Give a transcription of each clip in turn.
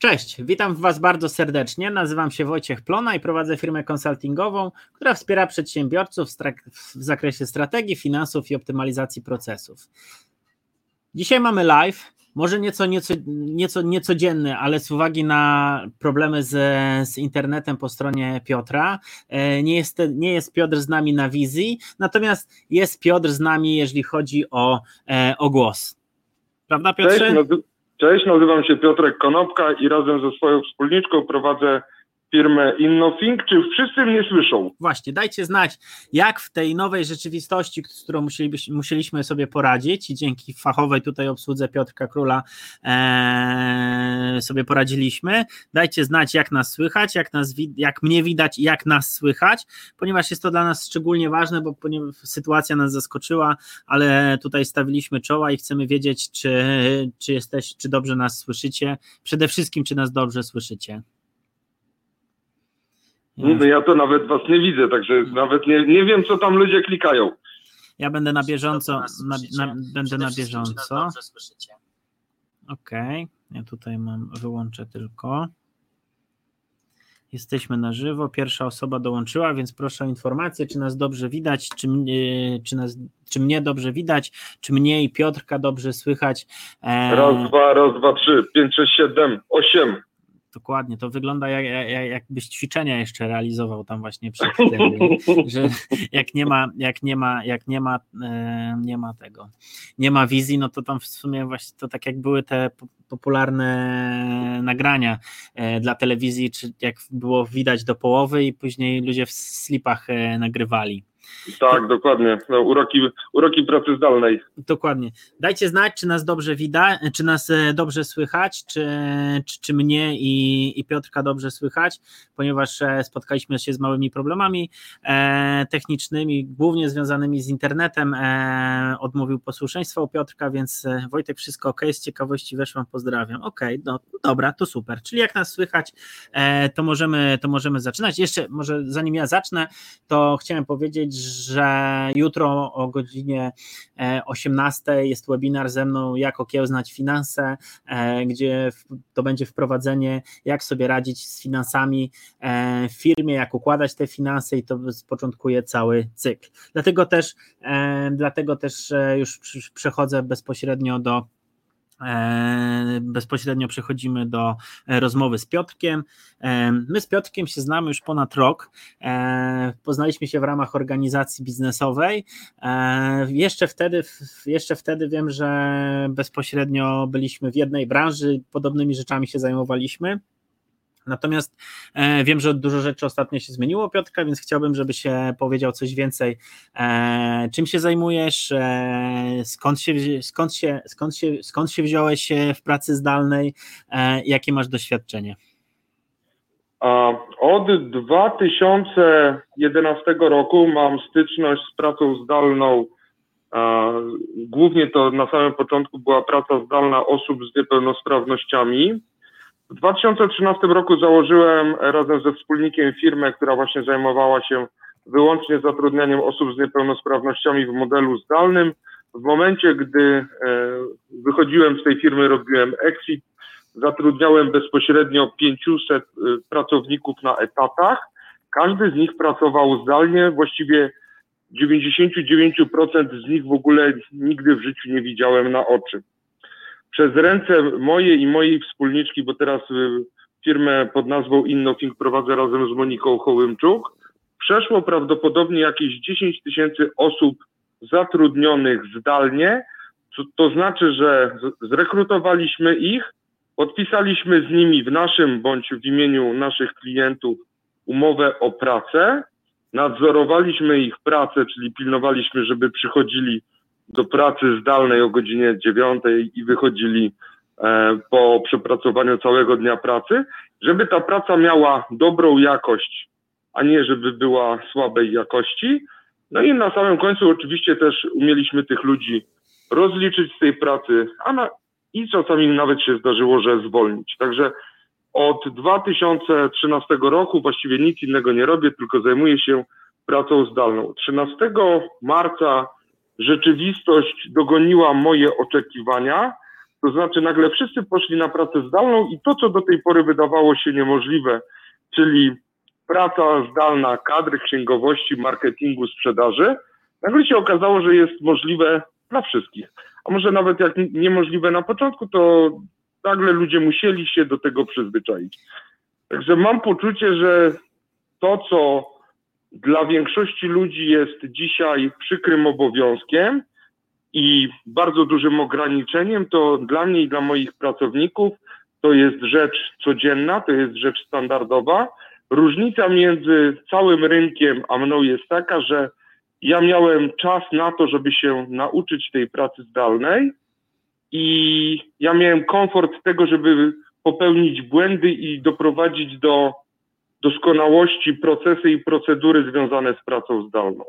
Cześć, witam Was bardzo serdecznie. Nazywam się Wojciech Plona i prowadzę firmę konsultingową, która wspiera przedsiębiorców w zakresie strategii, finansów i optymalizacji procesów. Dzisiaj mamy live, może nieco, nieco, nieco niecodzienny, ale z uwagi na problemy z, z internetem po stronie Piotra, e, nie jest, nie jest Piotr z nami na wizji, natomiast jest Piotr z nami, jeżeli chodzi o, e, o głos. Prawda, Piotrze? Cześć, Cześć, nazywam się Piotrek Konopka i razem ze swoją wspólniczką prowadzę firmę InnoThink. Czy wszyscy mnie słyszą? Właśnie, dajcie znać, jak w tej nowej rzeczywistości, z którą musieliśmy sobie poradzić i dzięki fachowej tutaj obsłudze Piotrka Króla e, sobie poradziliśmy. Dajcie znać, jak nas słychać, jak, nas, jak mnie widać i jak nas słychać, ponieważ jest to dla nas szczególnie ważne, bo sytuacja nas zaskoczyła, ale tutaj stawiliśmy czoła i chcemy wiedzieć, czy, czy jesteś, czy dobrze nas słyszycie. Przede wszystkim, czy nas dobrze słyszycie. No ja to nawet was nie widzę, także nawet nie, nie wiem, co tam ludzie klikają. Ja będę na bieżąco, na, na, będę na bieżąco. Okej, okay. ja tutaj mam, wyłączę tylko. Jesteśmy na żywo. Pierwsza osoba dołączyła, więc proszę o informację, czy nas dobrze widać, czy, czy, nas, czy mnie dobrze widać, czy mnie i Piotrka dobrze słychać. E... Raz, dwa, raz, dwa, trzy, pięć, sześć, siedem, osiem. Dokładnie, to wygląda jak, jak, jakbyś ćwiczenia jeszcze realizował tam właśnie przed tym, że jak nie ma, jak nie ma, jak nie ma, e, nie ma tego, nie ma wizji, no to tam w sumie właśnie to tak jak były te popularne nagrania e, dla telewizji, czy jak było widać do połowy i później ludzie w slipach e, nagrywali. Tak, dokładnie. No, uroki, uroki pracy zdalnej. Dokładnie. Dajcie znać, czy nas dobrze widać, czy nas e, dobrze słychać, czy, czy, czy mnie i, i Piotrka dobrze słychać, ponieważ e, spotkaliśmy się z małymi problemami e, technicznymi, głównie związanymi z internetem. E, odmówił posłuszeństwa u Piotrka, więc e, Wojtek, wszystko ok, z ciekawości weszłam, pozdrawiam. Ok, no dobra, to super. Czyli jak nas słychać, e, to, możemy, to możemy zaczynać. Jeszcze może zanim ja zacznę, to chciałem powiedzieć, że jutro o godzinie 18 e, jest webinar ze mną, jak okiełznać finanse, e, gdzie to będzie wprowadzenie, jak sobie radzić z finansami e, w firmie, jak układać te finanse i to początkuje cały cykl. Dlatego też, dlatego też już przechodzę bezpośrednio do bezpośrednio przechodzimy do e, rozmowy z Piotrkiem. E, my z Piotrkiem się znamy już ponad rok. Poznaliśmy się w ramach organizacji biznesowej. Jeszcze wtedy, jeszcze wtedy wiem, że bezpośrednio byliśmy w jednej branży, podobnymi rzeczami się zajmowaliśmy. Natomiast e, wiem, że dużo rzeczy ostatnio się zmieniło, Piotrka, więc chciałbym, żebyś powiedział coś więcej. E, czym się zajmujesz? E, skąd, się, skąd, się, skąd, się, skąd się wziąłeś w pracy zdalnej? Jakie masz doświadczenie? Od 2011 roku mam styczność z pracą zdalną. Głównie to na samym początku była praca zdalna osób z niepełnosprawnościami. W 2013 roku założyłem razem ze wspólnikiem firmę, która właśnie zajmowała się wyłącznie zatrudnianiem osób z niepełnosprawnościami w modelu zdalnym. W momencie, gdy e, wychodziłem z tej firmy, robiłem exit, zatrudniałem bezpośrednio 500 e, pracowników na etatach. Każdy z nich pracował zdalnie, właściwie 99% z nich w ogóle nigdy w życiu nie widziałem na oczy przez ręce moje i mojej wspólniczki, bo teraz y, firmę pod nazwą InnoThink prowadzę razem z Moniką Hołymczuk, przeszło prawdopodobnie jakieś 10 tysięcy osób zatrudnionych zdalnie, to znaczy, że zrekrutowaliśmy ich, podpisaliśmy z nimi w naszym bądź w imieniu naszych klientów umowę o pracę, nadzorowaliśmy ich pracę, czyli pilnowaliśmy, żeby przychodzili do pracy zdalnej o godzinie 9 i wychodzili e, po przepracowaniu całego dnia pracy, żeby ta praca miała dobrą jakość, a nie żeby była słabej jakości. No i na samym końcu oczywiście też umieliśmy tych ludzi rozliczyć z tej pracy, a na, i czasami nawet się zdarzyło, że zwolnić. Także od 2013 roku właściwie nic innego nie robię, tylko zajmuję się pracą zdalną. 13 marca rzeczywistość dogoniła moje oczekiwania. To znaczy nagle wszyscy poszli na pracę zdalną i to, co do tej pory wydawało się niemożliwe, czyli praca zdalna kadry księgowości, marketingu, sprzedaży, nagle się okazało, że jest możliwe dla wszystkich. A może nawet jak niemożliwe na początku, to nagle ludzie musieli się do tego przyzwyczaić. Także mam poczucie, że to, co dla większości ludzi jest dzisiaj przykrym obowiązkiem i bardzo dużym ograniczeniem, to dla mnie i dla moich pracowników to jest rzecz codzienna, to jest rzecz standardowa. Różnica między całym rynkiem a mną jest taka, że ja miałem czas na to, żeby się nauczyć tej pracy zdalnej i ja miałem komfort tego, żeby popełnić błędy i doprowadzić do doskonałości procesy i procedury związane z pracą zdalną.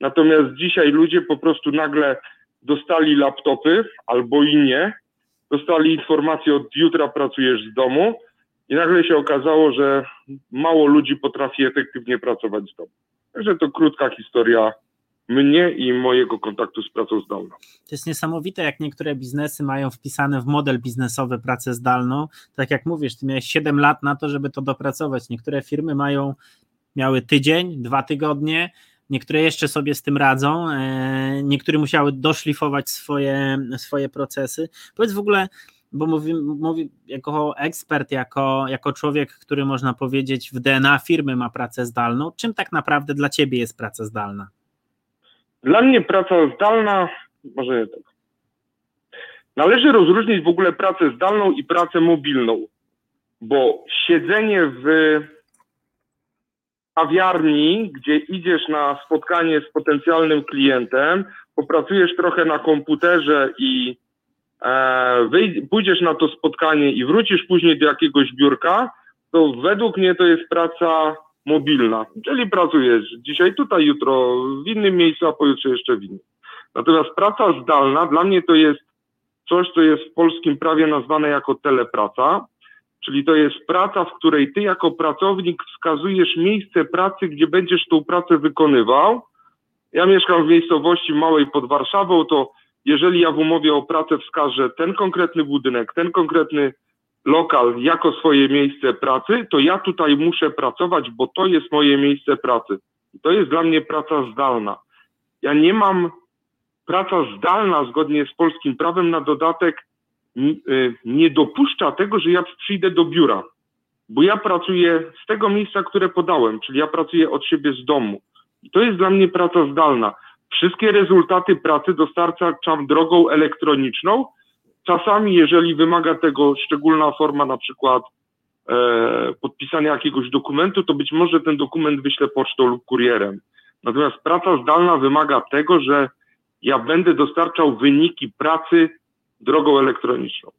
Natomiast dzisiaj ludzie po prostu nagle dostali laptopy albo i nie, dostali informację od jutra pracujesz z domu i nagle się okazało, że mało ludzi potrafi efektywnie pracować z domu. Także to krótka historia mnie i mojego kontaktu z pracą zdalną. To jest niesamowite, jak niektóre biznesy mają wpisane w model biznesowy pracę zdalną. Tak jak mówisz, ty miałeś 7 lat na to, żeby to dopracować. Niektóre firmy mają, miały tydzień, dwa tygodnie, niektóre jeszcze sobie z tym radzą, e, niektóre musiały doszlifować swoje, swoje procesy. Powiedz w ogóle, bo mówi, mówi jako ekspert, jako, jako człowiek, który można powiedzieć w DNA firmy ma pracę zdalną, czym tak naprawdę dla ciebie jest praca zdalna? Dla mnie praca zdalna, może nie tak. Należy rozróżnić w ogóle pracę zdalną i pracę mobilną, bo siedzenie w kawiarni, gdzie idziesz na spotkanie z potencjalnym klientem, popracujesz trochę na komputerze i e, pójdziesz na to spotkanie i wrócisz później do jakiegoś biurka, to według mnie to jest praca mobilna, czyli pracujesz dzisiaj tutaj, jutro w innym miejscu, a pojutrze jeszcze w innym. Natomiast praca zdalna dla mnie to jest coś, co jest w polskim prawie nazwane jako telepraca, czyli to jest praca, w której ty jako pracownik wskazujesz miejsce pracy, gdzie będziesz tą pracę wykonywał. Ja mieszkam w miejscowości małej pod Warszawą, to jeżeli ja w umowie o pracę wskażę ten konkretny budynek, ten konkretny lokal jako swoje miejsce pracy, to ja tutaj muszę pracować, bo to jest moje miejsce pracy. To jest dla mnie praca zdalna. Ja nie mam praca zdalna zgodnie z polskim prawem na dodatek y, nie dopuszcza tego, że ja przyjdę do biura, bo ja pracuję z tego miejsca, które podałem, czyli ja pracuję od siebie z domu. I to jest dla mnie praca zdalna. Wszystkie rezultaty pracy dostarczam drogą elektroniczną, Czasami, jeżeli wymaga tego szczególna forma, na przykład e, podpisania jakiegoś dokumentu, to być może ten dokument wyślę pocztą lub kurierem. Natomiast praca zdalna wymaga tego, że ja będę dostarczał wyniki pracy drogą elektroniczną.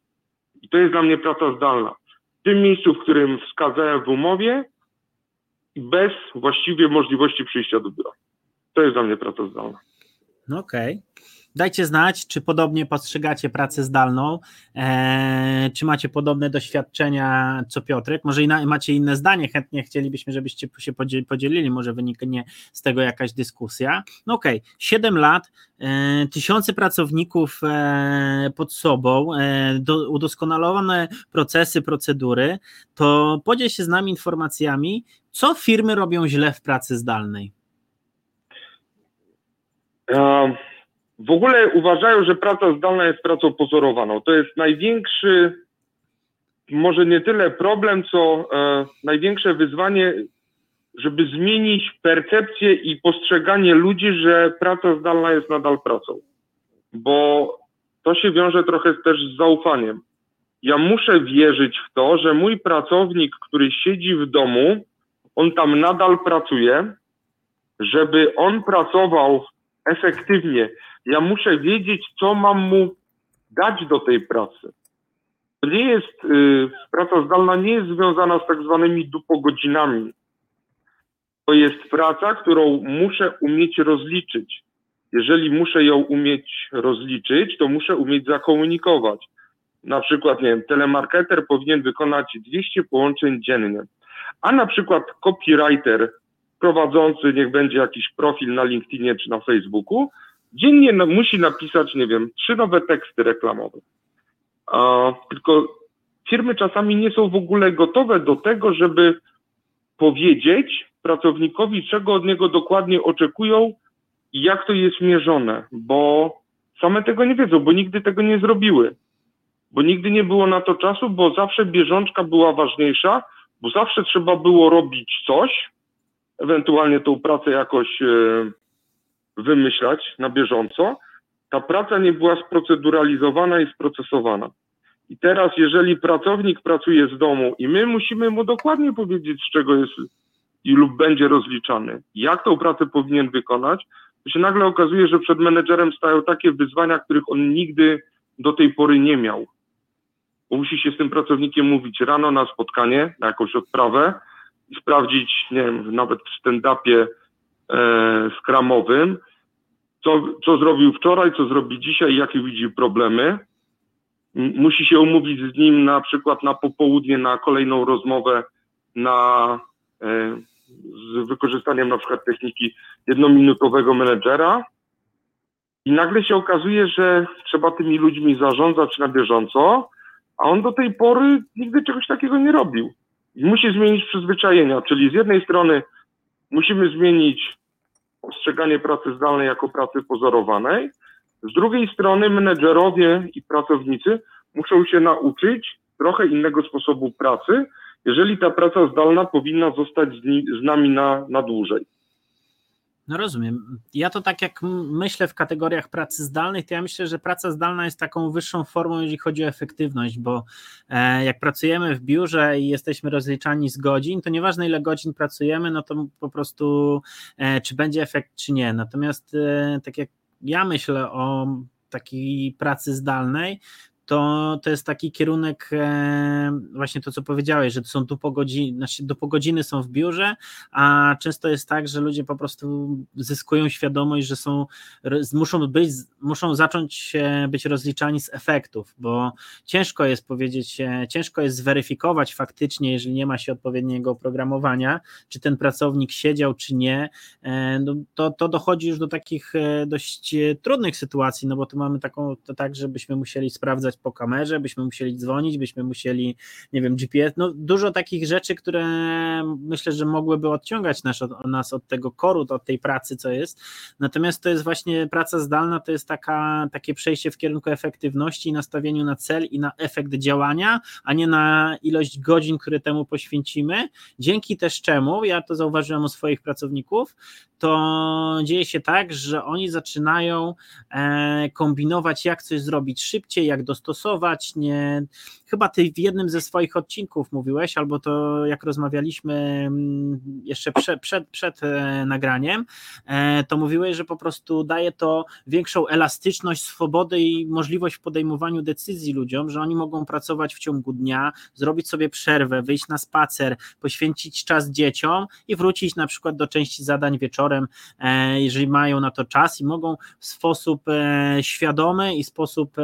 I to jest dla mnie praca zdalna. W tym miejscu, w którym wskazałem w umowie, bez właściwie możliwości przyjścia do biura. To jest dla mnie praca zdalna. Okej. Okay. Dajcie znać, czy podobnie postrzegacie pracę zdalną, e, czy macie podobne doświadczenia co Piotrek, może inna, macie inne zdanie, chętnie chcielibyśmy, żebyście się podzielili, może wyniknie z tego jakaś dyskusja. No okej, okay. 7 lat, e, tysiące pracowników e, pod sobą, e, do, udoskonalone procesy, procedury, to podziel się z nami informacjami, co firmy robią źle w pracy zdalnej. Um w ogóle uważają, że praca zdalna jest pracą pozorowaną. To jest największy, może nie tyle problem, co e, największe wyzwanie, żeby zmienić percepcję i postrzeganie ludzi, że praca zdalna jest nadal pracą. Bo to się wiąże trochę też z zaufaniem. Ja muszę wierzyć w to, że mój pracownik, który siedzi w domu, on tam nadal pracuje, żeby on pracował efektywnie, ja muszę wiedzieć, co mam mu dać do tej pracy. To nie jest, y, praca zdalna nie jest związana z tak zwanymi dupogodzinami. To jest praca, którą muszę umieć rozliczyć. Jeżeli muszę ją umieć rozliczyć, to muszę umieć zakomunikować. Na przykład, nie wiem, telemarketer powinien wykonać 200 połączeń dziennie, a na przykład copywriter prowadzący, niech będzie jakiś profil na LinkedInie czy na Facebooku, dziennie musi napisać, nie wiem, trzy nowe teksty reklamowe. tylko firmy czasami nie są w ogóle gotowe do tego, żeby powiedzieć pracownikowi, czego od niego dokładnie oczekują i jak to jest mierzone, bo same tego nie wiedzą, bo nigdy tego nie zrobiły. Bo nigdy nie było na to czasu, bo zawsze bieżączka była ważniejsza, bo zawsze trzeba było robić coś, ewentualnie tą pracę jakoś e, wymyślać na bieżąco. Ta praca nie była sproceduralizowana i sprocesowana. I teraz, jeżeli pracownik pracuje z domu i my musimy mu dokładnie powiedzieć, z czego jest i lub będzie rozliczany, jak tą pracę powinien wykonać, to się nagle okazuje, że przed menedżerem stają takie wyzwania, których on nigdy do tej pory nie miał. Bo musi się z tym pracownikiem mówić rano na spotkanie, na jakąś odprawę sprawdzić, nie wiem, nawet w stand-upie e, skramowym, co, co zrobił wczoraj, co zrobi dzisiaj, jakie widzi problemy. Musi się umówić z nim na przykład na popołudnie na kolejną rozmowę na e, z wykorzystaniem na przykład techniki jednominutowego menedżera i nagle się okazuje, że trzeba tymi ludźmi zarządzać na bieżąco, a on do tej pory nigdy czegoś takiego nie robił. Musi zmienić przyzwyczajenia, czyli z jednej strony musimy zmienić postrzeganie pracy zdalnej jako pracy pozorowanej, z drugiej strony menedżerowie i pracownicy muszą się nauczyć trochę innego sposobu pracy, jeżeli ta praca zdalna powinna zostać z, nami na, na dłużej. No rozumiem. Ja to tak jak myślę w kategoriach pracy zdalnych, to ja myślę, że praca zdalna jest taką wyższą formą, jeżeli chodzi o efektywność, bo e, jak pracujemy w biurze i jesteśmy rozliczani z godzin, to nieważne ile godzin pracujemy, no to po prostu e, czy będzie efekt, czy nie. Natomiast e, tak jak ja myślę o takiej pracy zdalnej, to, to jest taki kierunek, e, właśnie to, co powiedziałeś, że są tu po godziny, znaczy do po godziny są w biurze, a często jest tak, że ludzie po prostu zyskują świadomość, że są, muszą być, muszą zacząć być rozliczani z efektów, bo ciężko jest powiedzieć, e, ciężko jest zweryfikować faktycznie, jeżeli nie ma się odpowiedniego oprogramowania, czy ten pracownik siedział, czy nie, e, no to, to dochodzi już do takich dość trudnych sytuacji, no bo tu mamy taką, to tak, żebyśmy musieli sprawdzać po kamerze, byśmy musieli dzwonić, byśmy musieli, nie wiem, GPS, no dużo takich rzeczy, które myślę, że mogłyby odciągać nas od, nas od tego koru, od tej pracy, co jest. Natomiast to jest właśnie praca zdalna, to jest taka, takie przejście w kierunku efektywności i nastawieniu na cel i na efekt działania, a nie na ilość godzin, które temu poświęcimy. Dzięki też czemu, ja to zauważyłem u swoich pracowników, to dzieje się tak, że oni zaczynają e, kombinować, jak coś zrobić szybciej, jak dostosować. Nie, chyba ty w jednym ze swoich odcinków mówiłeś, albo to jak rozmawialiśmy mm, jeszcze przed, przed, przed e, nagraniem, e, to mówiłeś, że po prostu daje to większą elastyczność, swobodę i możliwość w podejmowaniu decyzji ludziom, że oni mogą pracować w ciągu dnia, zrobić sobie przerwę, wyjść na spacer, poświęcić czas dzieciom i wrócić na przykład do części zadań wieczorem, e, jeżeli mają na to czas i mogą w sposób świadomy i sposób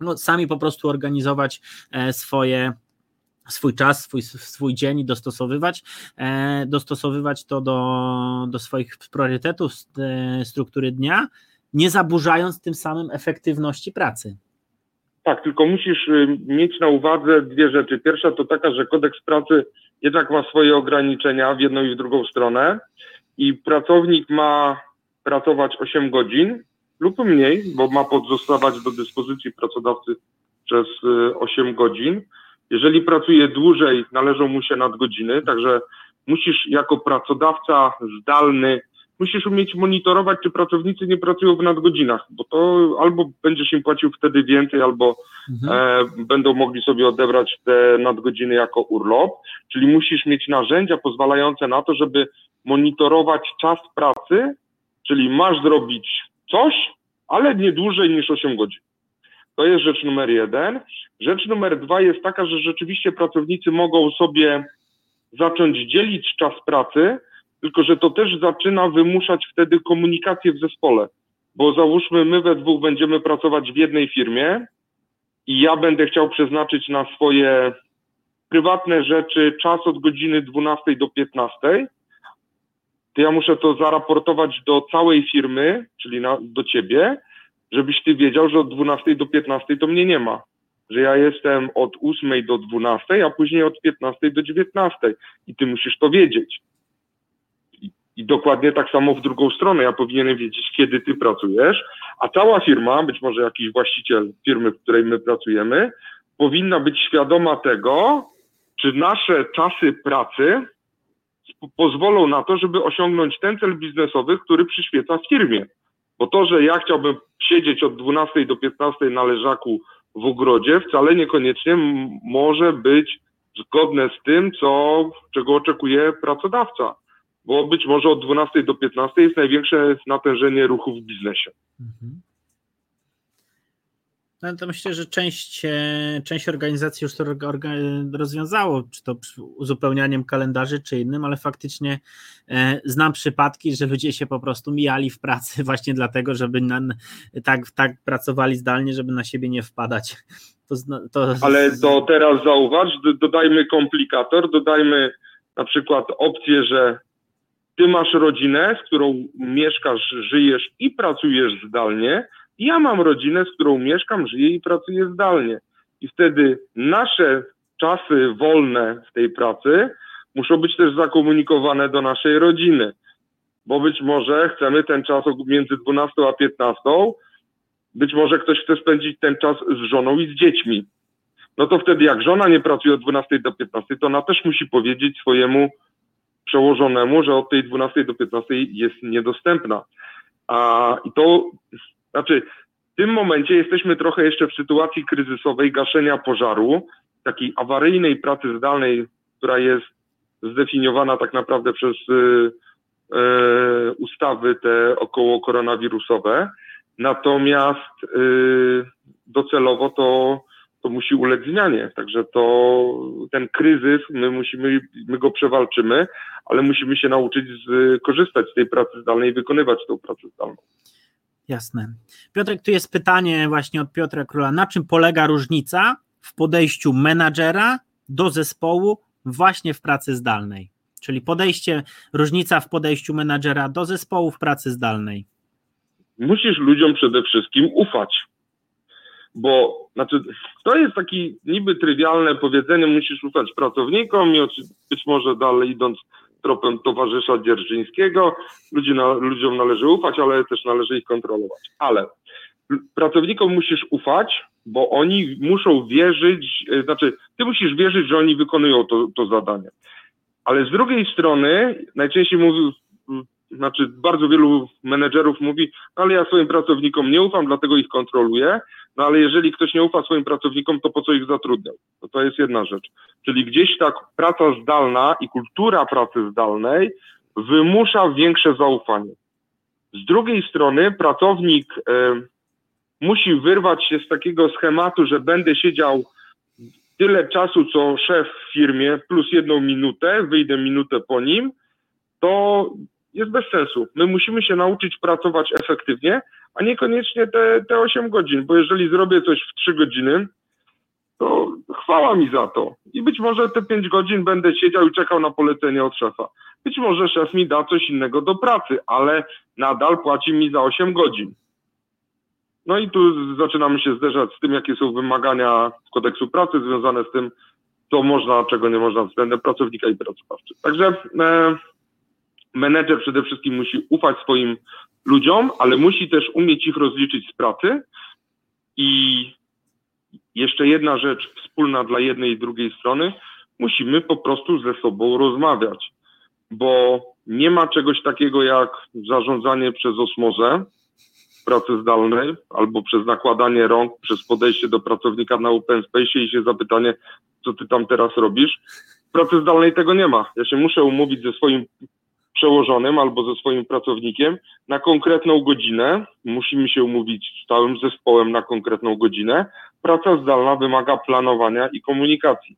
no, sami po prostu organizować e, swoje swój czas, swój, swój dzień i dostosowywać, e, dostosowywać to do, do swoich priorytetów, e, struktury dnia, nie zaburzając tym samym efektywności pracy. Tak, tylko musisz y, mieć na uwadze dwie rzeczy. Pierwsza to taka, że kodeks pracy jednak ma swoje ograniczenia w jedną i w drugą stronę i pracownik ma pracować 8 godzin, lub mniej, bo ma pozostawać do dyspozycji pracodawcy przez 8 y, godzin. Jeżeli pracuje dłużej, należą mu się nadgodziny, także musisz jako pracodawca zdalny, musisz umieć monitorować, czy pracownicy nie pracują w nadgodzinach, bo to albo będziesz im płacił wtedy więcej, albo mhm. e, będą mogli sobie odebrać te nadgodziny jako urlop, czyli musisz mieć narzędzia pozwalające na to, żeby monitorować czas pracy, czyli masz zrobić coś, ale nie dłużej niż 8 godzin. To jest rzecz numer jeden. Rzecz numer dwa jest taka, że rzeczywiście pracownicy mogą sobie zacząć dzielić czas pracy, tylko że to też zaczyna wymuszać wtedy komunikację w zespole. Bo załóżmy, my we dwóch będziemy pracować w jednej firmie i ja będę chciał przeznaczyć na swoje prywatne rzeczy czas od godziny 12 do 15, to ja muszę to zaraportować do całej firmy, czyli na, do ciebie, żebyś ty wiedział, że od 12 do 15 to mnie nie ma. Że ja jestem od 8 do 12, a później od 15 do 19. I ty musisz to wiedzieć. I, I dokładnie tak samo w drugą stronę. Ja powinienem wiedzieć, kiedy ty pracujesz, a cała firma, być może jakiś właściciel firmy, w której my pracujemy, powinna być świadoma tego, czy nasze czasy pracy pozwolą na to, żeby osiągnąć ten cel biznesowy, który przyświeca firmie. Bo to, że ja chciałbym siedzieć od 12 do 15 na leżaku w ogrodzie, wcale niekoniecznie może być zgodne z tym, co, czego oczekuje pracodawca. Bo być może od 12 do 15 jest największe natężenie ruchu w biznesie. Mhm. No to myślę, że część, e, część organizacji już to rozwiązało, czy to uzupełnianiem kalendarzy, czy innym, ale faktycznie e, znam przypadki, że ludzie się po prostu mijali w pracy właśnie dlatego, żeby na, tak, tak pracowali zdalnie, żeby na siebie nie wpadać. To, to... Ale to teraz zauważ, dodajmy komplikator, dodajmy na przykład opcję, że ty masz rodzinę, z którą mieszkasz, żyjesz i pracujesz zdalnie, ja mam rodzinę, z którą mieszkam, żyję i pracuję zdalnie. I wtedy nasze czasy wolne w tej pracy muszą być też zakomunikowane do naszej rodziny. Bo być może chcemy ten czas między 12 a 15, być może ktoś chce spędzić ten czas z żoną i z dziećmi. No to wtedy jak żona nie pracuje od 12 do 15, to ona też musi powiedzieć swojemu przełożonemu, że od tej 12 do 15 jest niedostępna. A, I to znaczy, w tym momencie jesteśmy trochę jeszcze w sytuacji kryzysowej gaszenia pożaru, takiej awaryjnej pracy zdalnej, która jest zdefiniowana tak naprawdę przez y, y, ustawy te około koronawirusowe. Natomiast y, docelowo to, to musi ulec zmianie. Także to ten kryzys, my musimy, my go przewalczymy, ale musimy się nauczyć z, korzystać z tej pracy zdalnej i wykonywać tą pracę zdalną. Jasne. Piotrek, tu jest pytanie właśnie od Piotra Króla. Na czym polega różnica w podejściu menadżera do zespołu właśnie w pracy zdalnej? Czyli podejście, różnica w podejściu menadżera do zespołu w pracy zdalnej. Musisz ludziom przede wszystkim ufać. Bo znaczy, to jest taki niby trywialne powiedzenie, musisz ufać pracownikom i być może dalej idąc tropem towarzysza Dzierżyńskiego. Na, ludziom należy ufać, ale też należy ich kontrolować. Ale pracownikom musisz ufać, bo oni muszą wierzyć, e, znaczy ty musisz wierzyć, że oni wykonują to, to zadanie. Ale z drugiej strony najczęściej mówi, znaczy bardzo wielu menedżerów mówi, no ale ja swoim pracownikom nie ufam, dlatego ich kontroluję, no ale jeżeli ktoś nie ufa swoim pracownikom, to po co ich zatrudniał? No to jest jedna rzecz. Czyli gdzieś tak praca zdalna i kultura pracy zdalnej wymusza większe zaufanie. Z drugiej strony pracownik y, musi wyrwać się z takiego schematu, że będę siedział tyle czasu, co szef w firmie, plus jedną minutę, wyjdę minutę po nim, to jest bez sensu. My musimy się nauczyć pracować efektywnie, a niekoniecznie te, te 8 godzin, bo jeżeli zrobię coś w 3 godziny, to chwała mi za to. I być może te 5 godzin będę siedział i czekał na polecenie od szefa. Być może szef mi da coś innego do pracy, ale nadal płaci mi za 8 godzin. No i tu zaczynamy się zderzać z tym, jakie są wymagania kodeksu pracy związane z tym, co można, czego nie można względem pracownika i pracodawcy. Także e, menedżer przede wszystkim musi ufać swoim ludziom, ale musi też umieć ich rozliczyć z pracy. I jeszcze jedna rzecz wspólna dla jednej i drugiej strony, musimy po prostu ze sobą rozmawiać, bo nie ma czegoś takiego jak zarządzanie przez osmozę pracy zdalnej albo przez nakładanie rąk, przez podejście do pracownika na open space i się zapytanie, co ty tam teraz robisz. W pracy zdalnej tego nie ma. Ja się muszę umówić ze swoim przełożonym albo ze swoim pracownikiem na konkretną godzinę. Musimy się umówić z całym zespołem na konkretną godzinę. Praca zdalna wymaga planowania i komunikacji.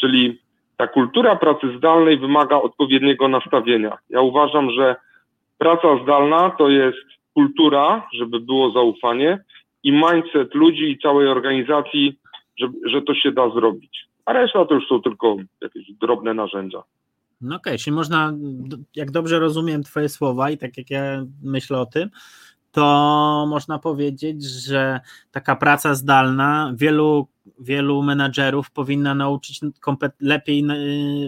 Czyli ta kultura pracy zdalnej wymaga odpowiedniego nastawienia. Ja uważam, że praca zdalna to jest kultura, żeby było zaufanie i mindset ludzi i całej organizacji, że, że to się da zrobić. A reszta to już są tylko jakieś drobne narzędzia. No okej, okay, czyli można, jak dobrze rozumiem Twoje słowa i tak jak ja myślę o tym, to można powiedzieć, że taka praca zdalna wielu, wielu menadżerów powinna nauczyć lepiej,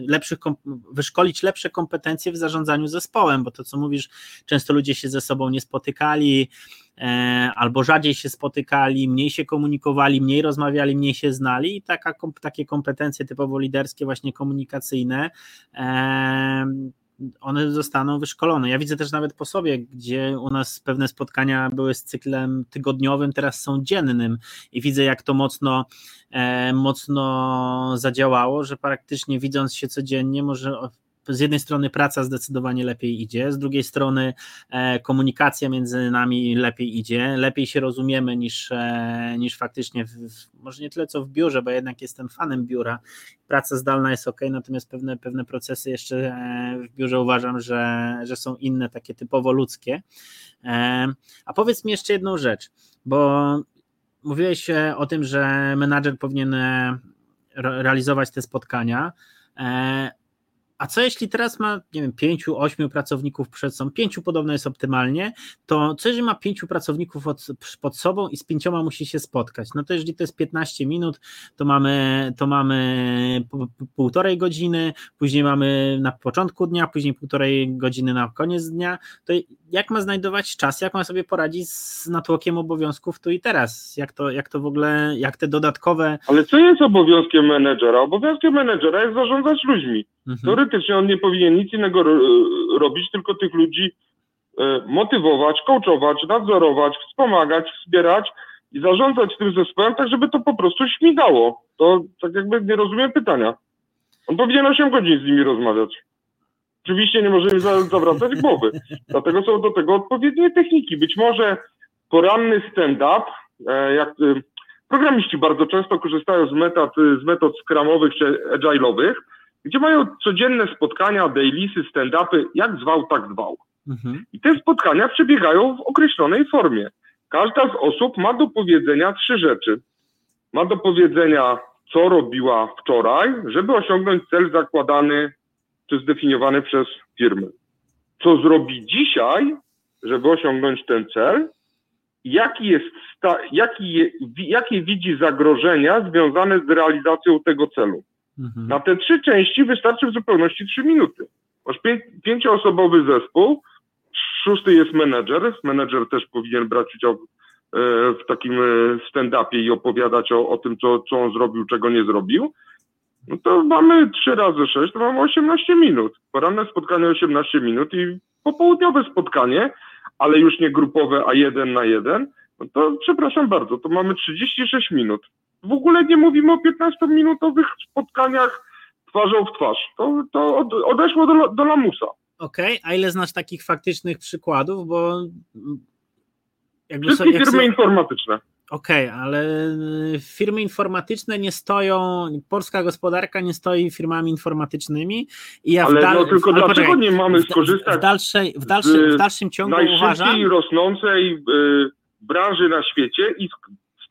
lepszych, wyszkolić lepsze kompetencje w zarządzaniu zespołem, bo to co mówisz, często ludzie się ze sobą nie spotykali, albo rzadziej się spotykali, mniej się komunikowali, mniej rozmawiali, mniej się znali i taka, takie kompetencje typowo liderskie, właśnie komunikacyjne, e, one zostaną wyszkolone. Ja widzę też nawet po sobie, gdzie u nas pewne spotkania były z cyklem tygodniowym, teraz są dziennym i widzę, jak to mocno, e, mocno zadziałało, że praktycznie widząc się codziennie, może z jednej strony praca zdecydowanie lepiej idzie, z drugiej strony e, komunikacja między nami lepiej idzie, lepiej się rozumiemy niż, e, niż faktycznie, w, może nie tyle co w biurze, bo jednak jestem fanem biura, praca zdalna jest ok, natomiast pewne, pewne procesy jeszcze e, w biurze uważam, że, że są inne, takie typowo ludzkie. A powiedz mi jeszcze jedną rzecz, bo mówiłeś o tym, że menadżer powinien realizować te spotkania, a co jeśli teraz ma, nie wiem, pięciu, ośmiu pracowników przed sobą, pięciu podobno jest optymalnie, to co jeżeli ma pięciu pracowników od, pod sobą i z pięcioma musi się spotkać? No to jeżeli to jest 15 minut, to mamy, to mamy półtorej godziny, później mamy na początku dnia, później półtorej godziny na koniec dnia, to jak ma znajdować czas, jak ma sobie poradzić z natłokiem obowiązków tu i teraz? Jak to, jak to w ogóle, jak te dodatkowe... Ale co jest obowiązkiem menedżera? Obowiązkiem menedżera jest zarządzać ludźmi. Mhm. Teoretycznie on nie powinien nic innego robić, tylko tych ludzi e, motywować, coachować, nadzorować, wspomagać, wspierać i zarządzać tym zespołem, tak żeby to po prostu śmigało. To tak jakby nie rozumiem pytania. On powinien 8 godzin z nimi rozmawiać. Oczywiście nie może im zawracać głowy. Dlatego są do tego odpowiednie techniki. Być może poranny stand-up, e, jak e, programiści bardzo często korzystają z metod, z metod skramowych czy agile'owych, gdzie mają codzienne spotkania, daily'sy, stand-upy, jak zwał, tak zwał. Mhm. I te spotkania przebiegają w określonej formie. Każda z osób ma do powiedzenia trzy rzeczy. Ma do powiedzenia, co robiła wczoraj, żeby osiągnąć cel zakładany czy zdefiniowany przez firmę. Co zrobi dzisiaj, żeby osiągnąć ten cel, jaki jest jaki, jakie widzi zagrożenia związane z realizacją tego celu. Mhm. Na te trzy części wystarczy w zupełności trzy minuty. Masz pię pięcioosobowy zespół, szósty jest menedżer. Menedżer też powinien brać udział e, w takim e, stand-upie i opowiadać o, o tym, co, co on zrobił, czego nie zrobił. No to mamy 3 razy 6, to mamy 18 minut. Poranne spotkanie 18 minut i popołudniowe spotkanie, ale już nie grupowe, a jeden na jeden. No to przepraszam bardzo, to mamy 36 minut. W ogóle nie mówimy o 15-minutowych spotkaniach twarzą w twarz. To, to od, odeszło do, do lamusa. Okej, okay. a ile znasz takich faktycznych przykładów? Bo jakby Wszystkie so, firmy informatyczne. Okej, okay, ale y, firmy informatyczne nie stoją, polska gospodarka nie stoi firmami informatycznymi i ja ale w dal... no tylko ale dlaczego poczekaj, nie mamy skorzystać w, dalszej, w, dalszym, w dalszym ciągu uważam... rosnącej y, branży na świecie i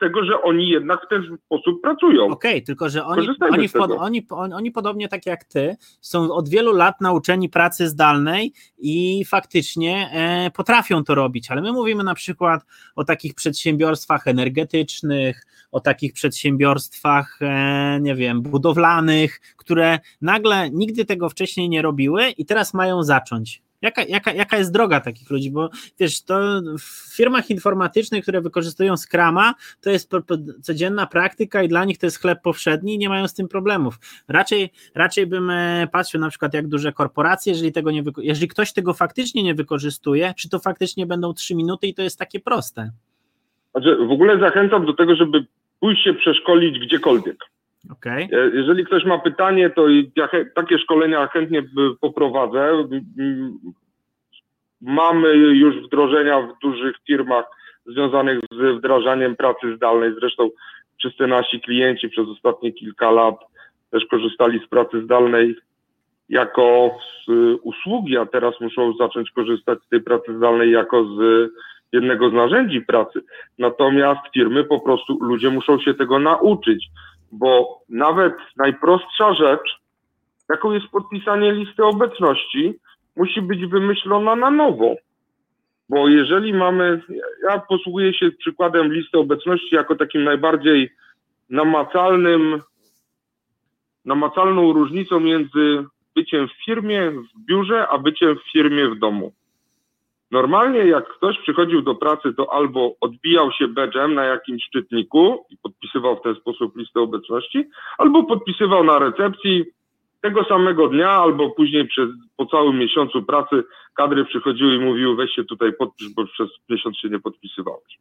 tego, że oni jednak w ten sposób pracują. Okej, okay, tylko że oni, oni, pod, oni, oni, podobnie tak jak ty, są od wielu lat nauczeni pracy zdalnej i faktycznie e, potrafią to robić, ale my mówimy na przykład o takich przedsiębiorstwach energetycznych, o takich przedsiębiorstwach, e, nie wiem, budowlanych, które nagle nigdy tego wcześniej nie robiły i teraz mają zacząć. Jaka, jaka, jaka jest droga takich ludzi? Bo wiesz, to w firmach informatycznych, które wykorzystują Scrama, to jest codzienna praktyka i dla nich to jest chleb powszedni i nie mają z tym problemów. Raczej, raczej bym e, patrzył na przykład jak duże korporacje, jeżeli, tego nie jeżeli ktoś tego faktycznie nie wykorzystuje, czy to faktycznie będą trzy minuty i to jest takie proste. Znaczy, w ogóle zachęcam do tego, żeby pójść się przeszkolić gdziekolwiek. Okay. E, jeżeli ktoś ma pytanie, to ja takie szkolenia chętnie poprowadzę. Mamy już wdrożenia w dużych firmach związanych z wdrażaniem pracy zdalnej. Zresztą wszyscy nasi klienci przez ostatnie kilka lat też korzystali z pracy zdalnej jako z usługi, a teraz muszą zacząć korzystać z tej pracy zdalnej jako z jednego z narzędzi pracy. Natomiast firmy po prostu, ludzie muszą się tego nauczyć bo nawet najprostsza rzecz, jaką jest podpisanie listy obecności, musi być wymyślona na nowo. Bo jeżeli mamy, ja posługuję się przykładem listy obecności jako takim najbardziej namacalnym, namacalną różnicą między byciem w firmie, w biurze, a byciem w firmie w domu. Normalnie jak ktoś przychodził do pracy, to albo odbijał się badge'em na jakimś szczytniku i podpisywał w ten sposób listę obecności, albo podpisywał na recepcji tego samego dnia, albo później przez, po całym miesiącu pracy kadry przychodziły i mówiły weź się tutaj podpisz, bo przez miesiąc się nie podpisywałeś.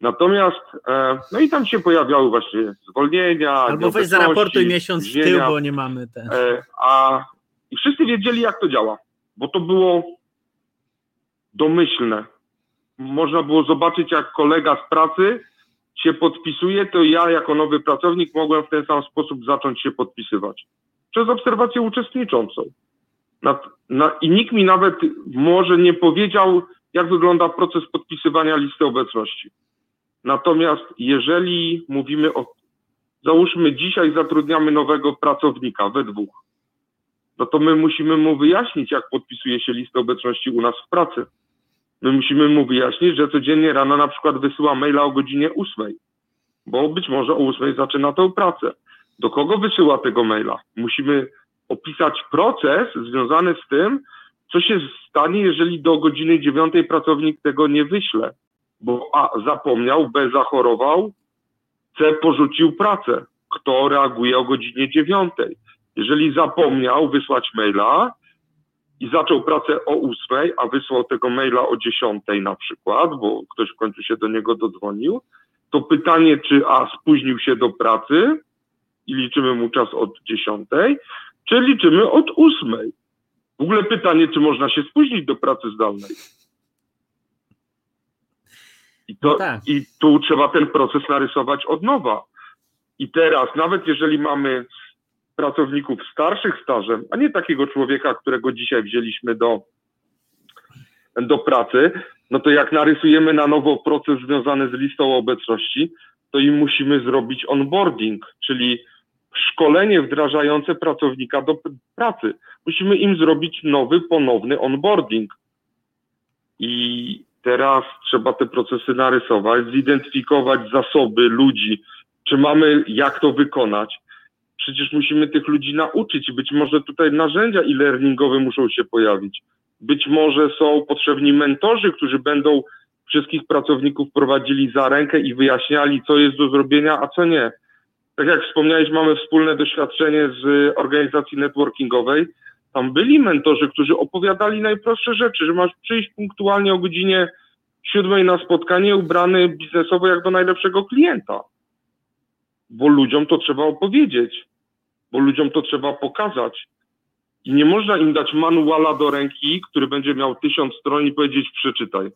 Natomiast, e, no i tam się pojawiały właśnie zwolnienia. Albo weź zaraportuj miesiąc w tył, bo nie mamy ten. E, a i wszyscy wiedzieli, jak to działa, bo to było domyślne. Można było zobaczyć, jak kolega z pracy się podpisuje, to ja jako nowy pracownik mogłem w ten sam sposób zacząć się podpisywać. Przez obserwację uczestniczącą. Na, na, I nikt mi nawet może nie powiedział, jak wygląda proces podpisywania listy obecności. Natomiast jeżeli mówimy o, załóżmy dzisiaj zatrudniamy nowego pracownika we dwóch, no to my musimy mu wyjaśnić, jak podpisuje się listę obecności u nas w pracy. My musimy mu wyjaśnić, że codziennie rano na przykład wysyła maila o godzinie 8, bo być może o 8 zaczyna tę pracę. Do kogo wysyła tego maila? Musimy opisać proces związany z tym, co się stanie, jeżeli do godziny 9 pracownik tego nie wyśle. Bo A zapomniał, B zachorował, C porzucił pracę. Kto reaguje o godzinie 9? Jeżeli zapomniał wysłać maila, i zaczął pracę o ósmej, a wysłał tego maila o dziesiątej na przykład, bo ktoś w końcu się do niego dodzwonił, to pytanie, czy A spóźnił się do pracy i liczymy mu czas od dziesiątej, czy liczymy od ósmej. W ogóle pytanie, czy można się spóźnić do pracy zdalnej. I, to, no tak. I tu trzeba ten proces narysować od nowa. I teraz, nawet jeżeli mamy pracowników starszych stażem, a nie takiego człowieka, którego dzisiaj wzięliśmy do, do pracy, no to jak narysujemy na nowo proces związany z listą obecności, to im musimy zrobić onboarding, czyli szkolenie wdrażające pracownika do pracy. Musimy im zrobić nowy, ponowny onboarding. I teraz trzeba te procesy narysować, zidentyfikować zasoby ludzi, czy mamy jak to wykonać przecież musimy tych ludzi nauczyć. Być może tutaj narzędzia e-learningowe muszą się pojawić. Być może są potrzebni mentorzy, którzy będą wszystkich pracowników prowadzili za rękę i wyjaśniali, co jest do zrobienia, a co nie. Tak jak wspomniałeś, mamy wspólne doświadczenie z organizacji networkingowej. Tam byli mentorzy, którzy opowiadali najprostsze rzeczy, że masz przyjść punktualnie o godzinie siódmej na spotkanie ubrany biznesowo jak do najlepszego klienta. Bo ludziom to trzeba opowiedzieć bo ludziom to trzeba pokazać. I nie można im dać manuala do ręki, który będzie miał tysiąc stron i powiedzieć przeczytaj.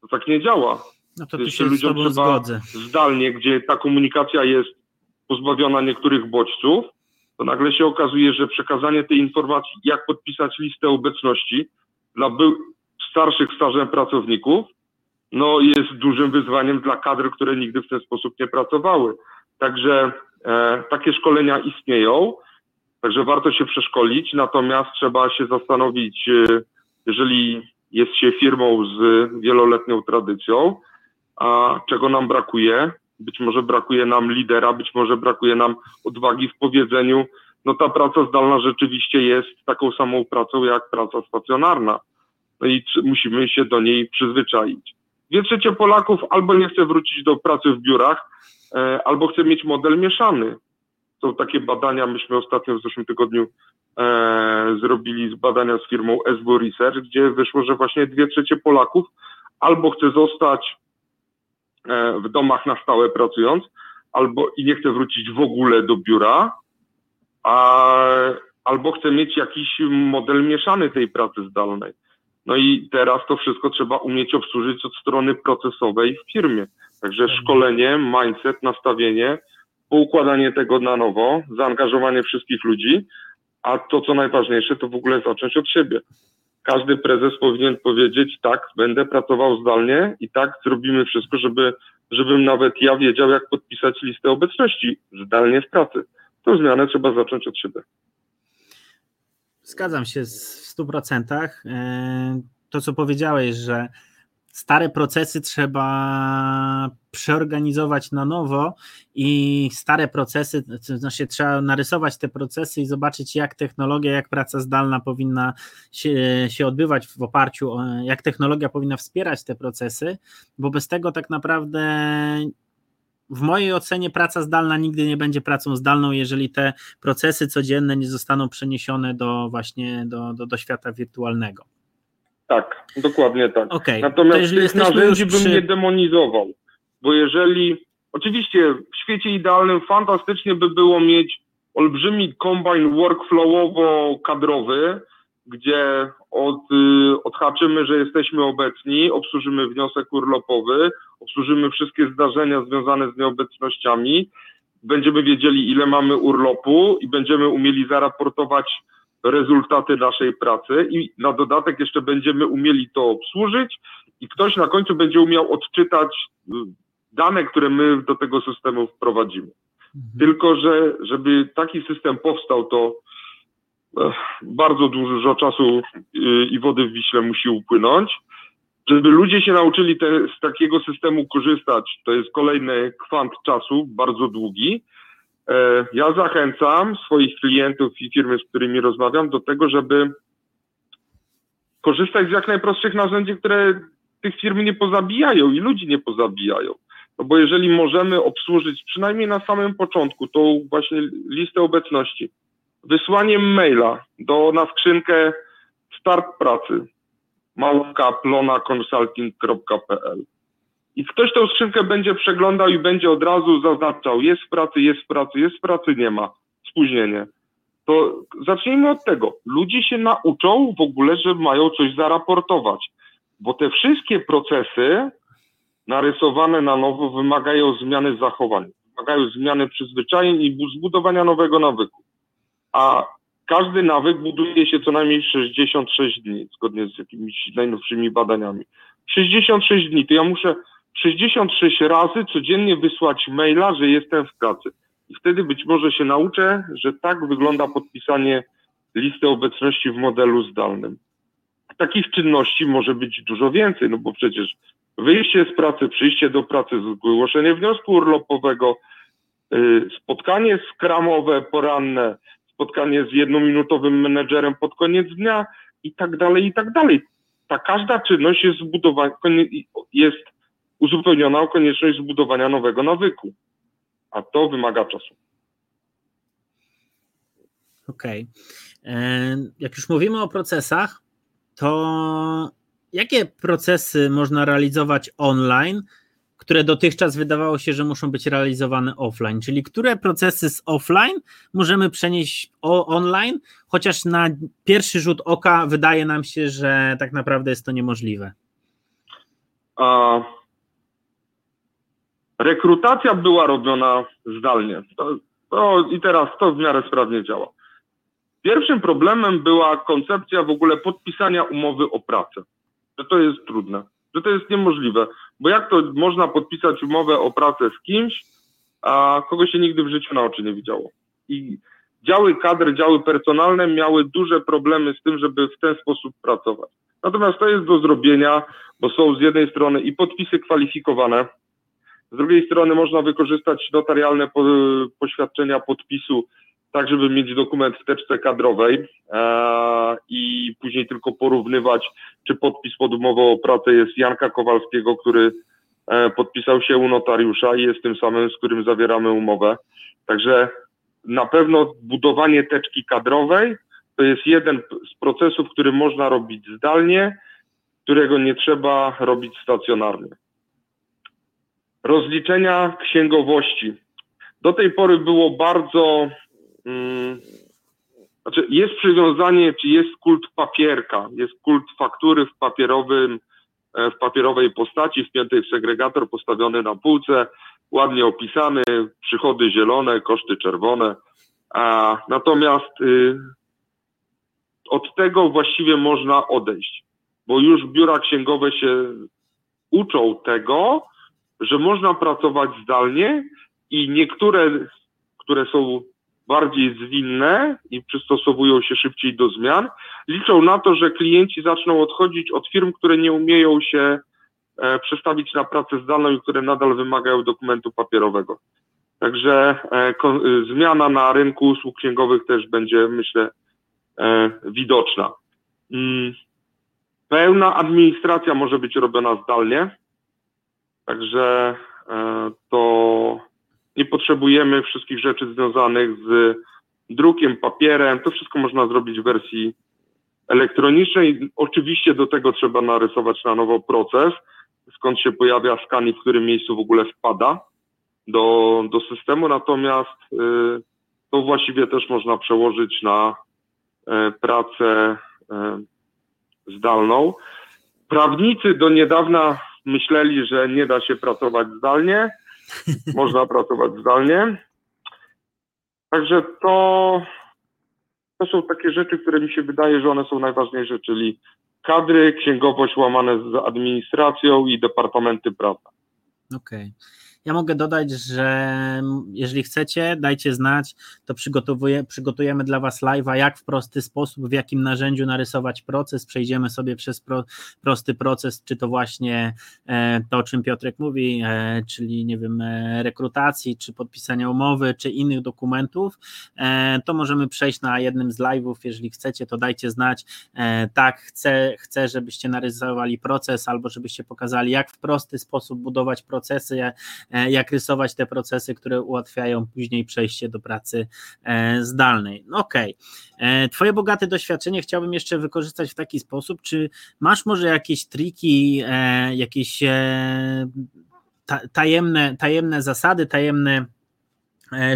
To tak nie działa. No to się ludziom trzeba zgodzę. zdalnie, gdzie ta komunikacja jest pozbawiona niektórych bodźców, to nagle się okazuje, że przekazanie tej informacji, jak podpisać listę obecności dla starszych stażem pracowników, no jest dużym wyzwaniem dla kadr, które nigdy w ten sposób nie pracowały. Także takie szkolenia istnieją, także warto się przeszkolić, natomiast trzeba się zastanowić, e, jeżeli jest się firmą z wieloletnią tradycją, a czego nam brakuje? Być może brakuje nam lidera, być może brakuje nam odwagi w powiedzeniu, no ta praca zdalna rzeczywiście jest taką samą pracą jak praca stacjonarna. No i musimy się do niej przyzwyczaić. Dwie trzecie Polaków albo nie chce wrócić do pracy w biurach, E, albo chce mieć model mieszany. Są takie badania, myśmy ostatnio w zeszłym tygodniu e, zrobili badania z firmą SW Research, gdzie wyszło, że właśnie dwie trzecie Polaków albo chce zostać e, w domach na stałe pracując, albo i nie chce wrócić w ogóle do biura, a, albo chce mieć jakiś model mieszany tej pracy zdalnej. No i teraz to wszystko trzeba umieć obsłużyć od strony procesowej w firmie. Także mhm. szkolenie, mindset, nastawienie, poukładanie tego na nowo, zaangażowanie wszystkich ludzi, a to, co najważniejsze, to w ogóle zacząć od siebie. Każdy prezes powinien powiedzieć, tak, będę pracował zdalnie i tak zrobimy wszystko, żeby, żebym nawet ja wiedział, jak podpisać listę obecności zdalnie w pracy. Tę zmianę trzeba zacząć od siebie. Zgadzam się w 100%. to, co powiedziałeś, że stare procesy trzeba przeorganizować na nowo i stare procesy, to znaczy trzeba narysować te procesy i zobaczyć, jak technologia, jak praca zdalna powinna się, się odbywać w oparciu o, jak technologia powinna wspierać te procesy, bo bez tego tak naprawdę w mojej ocenie praca zdalna nigdy nie będzie pracą zdalną, jeżeli te procesy codzienne nie zostaną przeniesione do właśnie do, do, do świata wirtualnego. Tak, dokładnie tak. Okay. Natomiast tych narzędzi bym nie demonizował, bo jeżeli, oczywiście w świecie idealnym fantastycznie by było mieć olbrzymi kombine workflowowo-kadrowy, gdzie od, y, odhaczymy, że jesteśmy obecni, obsłużymy wniosek urlopowy, obsłużymy wszystkie zdarzenia związane z nieobecnościami, będziemy wiedzieli, ile mamy urlopu i będziemy umieli zaraportować rezultaty naszej pracy i na dodatek jeszcze będziemy umieli to obsłużyć i ktoś na końcu będzie umiał odczytać y, dane, które my do tego systemu wprowadzimy. Mhm. Tylko, że żeby taki system powstał, to bardzo dużo czasu y, i wody w Wiśle musi upłynąć. Żeby ludzie się nauczyli te, z takiego systemu korzystać, to jest kolejny kwant czasu, bardzo długi. E, ja zachęcam swoich klientów i firmy, z którymi rozmawiam, do tego, żeby korzystać z jak najprostszych narzędzi, które tych firm nie pozabijają i ludzi nie pozabijają. No bo jeżeli możemy obsłużyć przynajmniej na samym początku tą właśnie listę obecności, wysłaniem maila do, na skrzynkę start pracy małpka.plonaconsulting.pl i ktoś tą skrzynkę będzie przeglądał i będzie od razu zaznaczał, jest w pracy, jest w pracy, jest w pracy, nie ma, spóźnienie. To zacznijmy od tego. Ludzie się nauczą w ogóle, że mają coś zaraportować, bo te wszystkie procesy narysowane na nowo wymagają zmiany zachowań, wymagają zmiany przyzwyczajeń i zbudowania nowego nawyku a każdy nawyk buduje się co najmniej 66 dni, zgodnie z jakimiś najnowszymi badaniami. 66 dni, to ja muszę 66 razy codziennie wysłać maila, że jestem w pracy. I wtedy być może się nauczę, że tak wygląda podpisanie listy obecności w modelu zdalnym. Takich czynności może być dużo więcej, no bo przecież wyjście z pracy, przyjście do pracy, zgłoszenie wniosku urlopowego, y, spotkanie skramowe, poranne, spotkanie z jednominutowym menedżerem pod koniec dnia i tak dalej, i tak dalej. Ta każda czynność jest zbudowana, jest uzupełniona o konieczność zbudowania nowego nawyku, a to wymaga czasu. Okej. Okay. E, jak już mówimy o procesach, to jakie procesy można realizować online, które dotychczas wydawało się, że muszą być realizowane offline, czyli które procesy z offline możemy przenieść online, chociaż na pierwszy rzut oka wydaje nam się, że tak naprawdę jest to niemożliwe. A rekrutacja była robiona zdalnie. To, to, I teraz to w miarę sprawnie działa. Pierwszym problemem była koncepcja w ogóle podpisania umowy o pracę. Że to jest trudne że to jest niemożliwe. Bo jak to można podpisać umowę o pracę z kimś, a kogo się nigdy w życiu na oczy nie widziało? I działy kadr, działy personalne miały duże problemy z tym, żeby w ten sposób pracować. Natomiast to jest do zrobienia, bo są z jednej strony i podpisy kwalifikowane, z drugiej strony można wykorzystać notarialne poświadczenia podpisu tak żeby mieć dokument w teczce kadrowej e, i później tylko porównywać, czy podpis pod umową o pracę jest Janka Kowalskiego, który e, podpisał się u notariusza i jest tym samym, z którym zawieramy umowę. Także na pewno budowanie teczki kadrowej to jest jeden z procesów, który można robić zdalnie, którego nie trzeba robić stacjonarnie. Rozliczenia księgowości. Do tej pory było bardzo znaczy jest przywiązanie, czy jest kult papierka, jest kult faktury w papierowym, e, w papierowej postaci, wpiętej w segregator, postawiony na półce, ładnie opisany, przychody zielone, koszty czerwone. A, natomiast y, od tego właściwie można odejść, bo już biura księgowe się uczą tego, że można pracować zdalnie i niektóre, które są bardziej zwinne i przystosowują się szybciej do zmian. Liczą na to, że klienci zaczną odchodzić od firm, które nie umieją się e, przestawić na pracę zdalną i które nadal wymagają dokumentu papierowego. Także e, ko, e, zmiana na rynku usług księgowych też będzie, myślę, e, widoczna. Mm, pełna administracja może być robiona zdalnie, także e, to nie potrzebujemy wszystkich rzeczy związanych z drukiem, papierem. To wszystko można zrobić w wersji elektronicznej. Oczywiście do tego trzeba narysować na nowo proces, skąd się pojawia skan i w którym miejscu w ogóle wpada do, do systemu, natomiast y, to właściwie też można przełożyć na y, pracę y, zdalną. Prawnicy do niedawna myśleli, że nie da się pracować zdalnie, można pracować zdalnie. Także to, to są takie rzeczy, które mi się wydaje, że one są najważniejsze, czyli kadry, księgowość łamane z administracją i departamenty prawa. Okej. Okay. Ja mogę dodać, że jeżeli chcecie, dajcie znać, to przygotujemy dla Was live'a, jak w prosty sposób, w jakim narzędziu narysować proces. Przejdziemy sobie przez pro, prosty proces, czy to właśnie e, to, o czym Piotrek mówi, e, czyli nie wiem, e, rekrutacji, czy podpisania umowy, czy innych dokumentów. To możemy przejść na jednym z live'ów. Jeżeli chcecie, to dajcie znać. Tak, chcę, chcę, żebyście narysowali proces, albo żebyście pokazali, jak w prosty sposób budować procesy jak rysować te procesy, które ułatwiają później przejście do pracy e, zdalnej. No okej. Okay. E, twoje bogate doświadczenie chciałbym jeszcze wykorzystać w taki sposób, czy masz może jakieś triki, jakieś tajemne, tajemne zasady, tajemne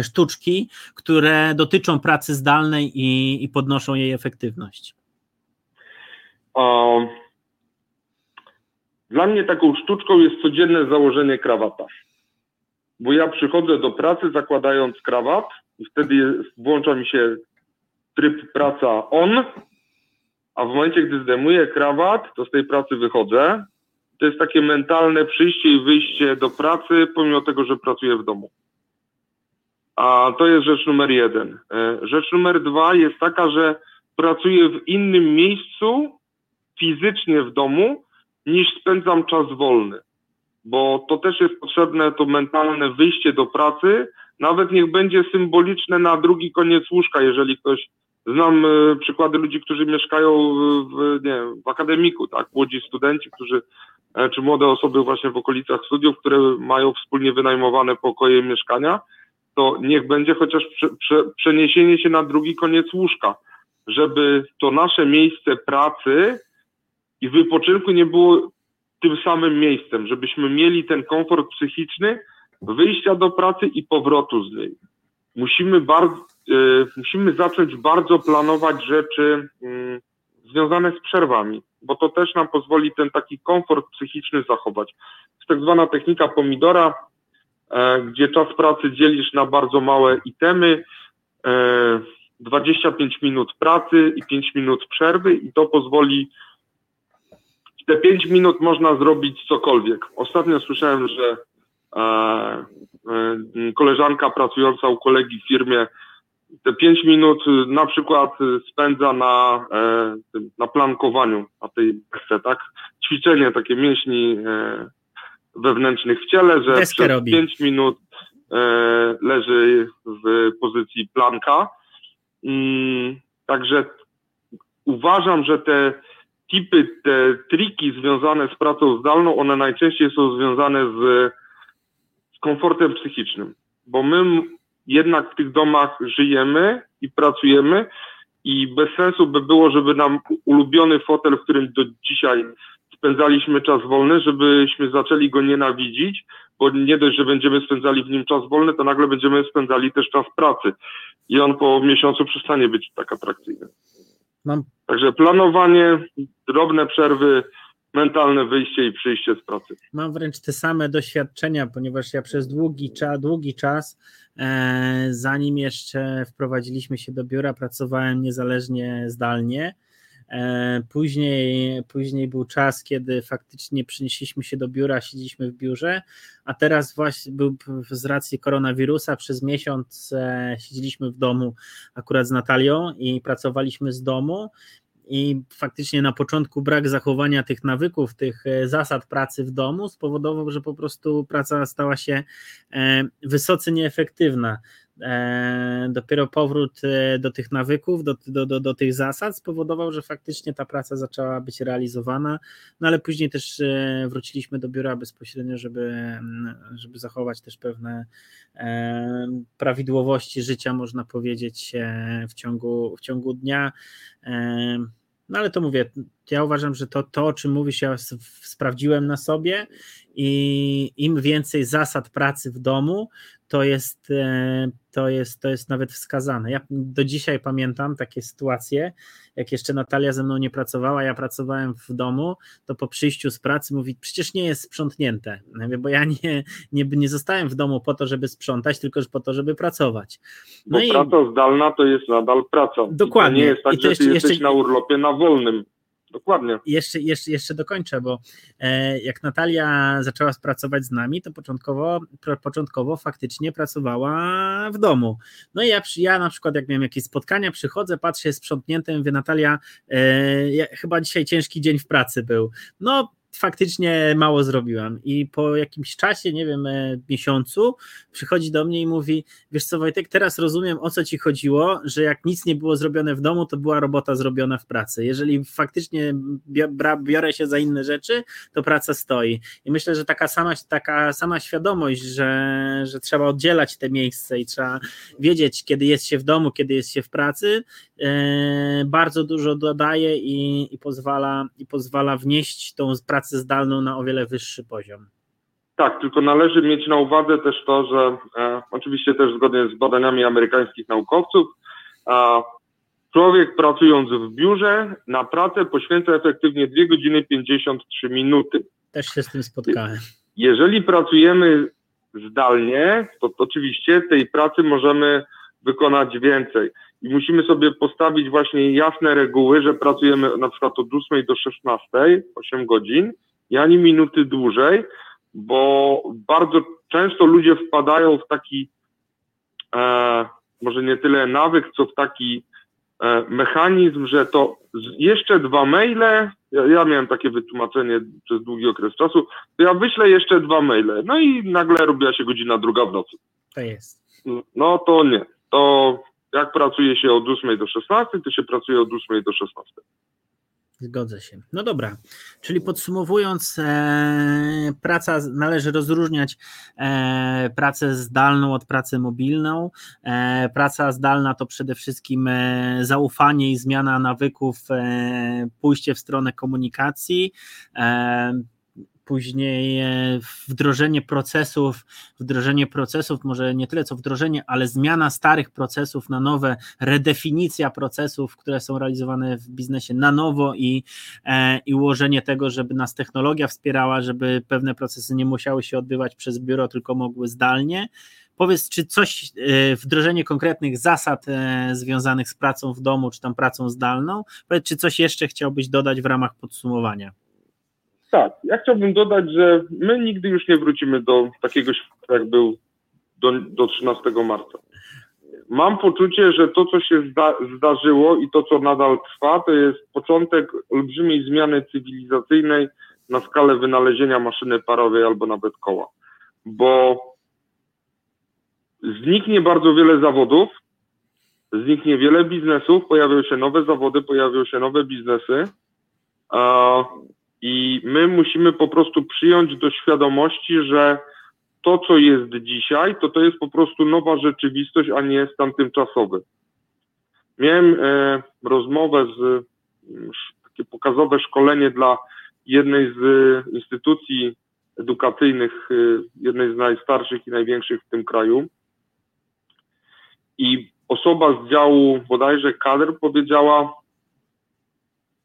sztuczki, które dotyczą pracy zdalnej i, i podnoszą jej efektywność? Dla mnie taką sztuczką jest codzienne założenie krawata bo ja przychodzę do pracy zakładając krawat i wtedy włącza mi się tryb praca on, a w momencie, gdy zdejmuję krawat, to z tej pracy wychodzę. To jest takie mentalne przyjście i wyjście do pracy, pomimo tego, że pracuję w domu. A to jest rzecz numer jeden. E, rzecz numer dwa jest taka, że pracuję w innym miejscu fizycznie w domu, niż spędzam czas wolny bo to też jest potrzebne, to mentalne wyjście do pracy, nawet niech będzie symboliczne na drugi koniec łóżka, jeżeli ktoś, znam y, przykłady ludzi, którzy mieszkają w, nie wiem, w akademiku, tak, młodzi studenci, którzy, e, czy młode osoby właśnie w okolicach studiów, które mają wspólnie wynajmowane pokoje mieszkania, to niech będzie chociaż prze, prze, przeniesienie się na drugi koniec łóżka, żeby to nasze miejsce pracy i wypoczynku nie było tym samym miejscem, żebyśmy mieli ten komfort psychiczny wyjścia do pracy i powrotu z niej. Musimy, y, musimy zacząć bardzo planować rzeczy y, związane z przerwami, bo to też nam pozwoli ten taki komfort psychiczny zachować. Jest tak zwana technika pomidora, y, gdzie czas pracy dzielisz na bardzo małe itemy, 25 minut pracy i 5 minut przerwy i to pozwoli te 5 minut można zrobić cokolwiek. Ostatnio słyszałem, że e, e, koleżanka pracująca u kolegi w firmie te 5 minut na przykład spędza na, e, na plankowaniu, na tej desce, tak? Ćwiczenie takie mięśni e, wewnętrznych w ciele, że Deskę przez robi. 5 minut e, leży w pozycji planka. Mm, także uważam, że te tipy, te triki związane z pracą zdalną, one najczęściej są związane z, z komfortem psychicznym, bo my jednak w tych domach żyjemy i pracujemy i bez sensu by było, żeby nam ulubiony fotel, w którym do dzisiaj spędzaliśmy czas wolny, żebyśmy zaczęli go nienawidzić, bo nie dość, że będziemy spędzali w nim czas wolny, to nagle będziemy spędzali też czas pracy i on po miesiącu przestanie być tak atrakcyjny. Mam... Także planowanie, drobne przerwy, mentalne wyjście i przyjście z pracy. Mam wręcz te same doświadczenia, ponieważ ja przez długi, czas, długi czas, e, zanim jeszcze wprowadziliśmy się do biura, pracowałem niezależnie zdalnie. E, później, później był czas, kiedy faktycznie przenieśliśmy się do biura, siedzieliśmy w biurze, a teraz właśnie był z racji koronawirusa przez miesiąc e, siedzieliśmy w domu akurat z Natalią i pracowaliśmy z domu i faktycznie na początku brak zachowania tych nawyków, tych e, zasad pracy w domu spowodował, że po prostu praca stała się wysoce nieefektywna. E, dopiero powrót e, do tych nawyków, do, do, do, do tych zasad spowodował, że faktycznie ta praca zaczęła być realizowana, no ale później też e, wróciliśmy do biura bezpośrednio, żeby, mm, żeby zachować też pewne prawidłowości życia, można powiedzieć, w ciągu, w ciągu dnia. No ale to mówię, ja uważam, że to, to o czym mówisz, ja sprawdziłem na sobie i im więcej zasad pracy w domu, to jest, e, to jest, to jest nawet wskazane. Ja do dzisiaj pamiętam takie sytuacje, jak jeszcze Natalia ze mną nie pracowała, ja pracowałem w domu, to po przyjściu z pracy mówi, przecież nie jest sprzątnięte, bo ja nie, nie, nie zostałem w domu po to, żeby sprzątać, tylko po to, żeby pracować. No bo i... praca zdalna to jest nadal praca. Dokładnie. I to nie jest tak, I że ty jesteś na urlopie na wolnym. Dokładnie. Jeszcze, jeszcze, jeszcze dokończę, bo e, jak Natalia zaczęła pracować z nami, to początkowo, początkowo faktycznie pracowała w domu. No i ja, ja na przykład, jak miałem jakieś spotkania, przychodzę, patrzę, jest sprzątnięte, mówię, Natalia, e, chyba dzisiaj ciężki dzień w pracy był. No, faktycznie mało zrobiłam. I po jakimś czasie, nie wiem, e, miesiącu, przychodzi do mnie i mówi: Wiesz co, Wojtek, teraz rozumiem o co ci chodziło, że jak nic nie było zrobione w domu, to była robota zrobiona w pracy. Jeżeli faktycznie biorę się za inne rzeczy, to praca stoi. I myślę, że taka sama, taka sama świadomość, że, że trzeba oddzielać te miejsce i trzeba wiedzieć, kiedy jest się w domu, kiedy jest się w pracy, e, bardzo dużo dodaje i, i, pozwala, i pozwala wnieść tą pracę pracę zdalną na o wiele wyższy poziom. Tak, tylko należy mieć na uwadze też to, że e, oczywiście też zgodnie z badaniami amerykańskich naukowców, e, człowiek pracując w biurze na pracę poświęca efektywnie 2 godziny 53 minuty. Też się z tym spotkałem. Jeżeli pracujemy zdalnie, to, to oczywiście tej pracy możemy wykonać więcej. I musimy sobie postawić właśnie jasne reguły, że pracujemy na przykład od 8 do 16, 8 godzin i ani minuty dłużej, bo bardzo często ludzie wpadają w taki, e, może nie tyle nawyk, co w taki e, mechanizm, że to jeszcze dwa maile, ja, ja, miałem takie wytłumaczenie przez długi okres czasu, to ja wyślę jeszcze dwa maile, no i nagle robiła się godzina druga w nocy. To jest. No to nie, to jak pracuje się od 8 do 16, to się pracuje od 8 do 16. Zgodzę się. No dobra, czyli podsumowując, e, praca należy rozróżniać e, pracę zdalną od pracy mobilną. E, praca zdalna to przede wszystkim e, zaufanie i zmiana nawyków, e, pójście w stronę komunikacji e, później e, wdrożenie procesów, wdrożenie procesów, może nie tyle co wdrożenie, ale zmiana starych procesów na nowe, redefinicja procesów, które są realizowane w biznesie na nowo i, e, i ułożenie tego, żeby nas technologia wspierała, żeby pewne procesy nie musiały się odbywać przez biuro, tylko mogły zdalnie. Powiedz, czy coś, e, wdrożenie konkretnych zasad związanych z pracą w domu, czy tam pracą zdalną, powiedz, czy coś jeszcze chciałbyś dodać w ramach podsumowania? Tak, ja chciałbym dodać, że my nigdy już nie wrócimy do takiego świata, jak był do, do 13 marca. Mam poczucie, że to, co się zda, zdarzyło i to, co nadal trwa, to jest początek olbrzymiej zmiany cywilizacyjnej na skalę wynalezienia maszyny parowej albo nawet koła. Bo zniknie bardzo wiele zawodów, zniknie wiele biznesów, pojawią się nowe zawody, pojawią się nowe biznesy. I my musimy po prostu przyjąć do świadomości, że to, co jest dzisiaj, to to jest po prostu nowa rzeczywistość, a nie stan tymczasowy. Miałem e, rozmowę z takie pokazowe szkolenie dla jednej z instytucji edukacyjnych, e, jednej z najstarszych i największych w tym kraju. I osoba z działu bodajże kadr powiedziała,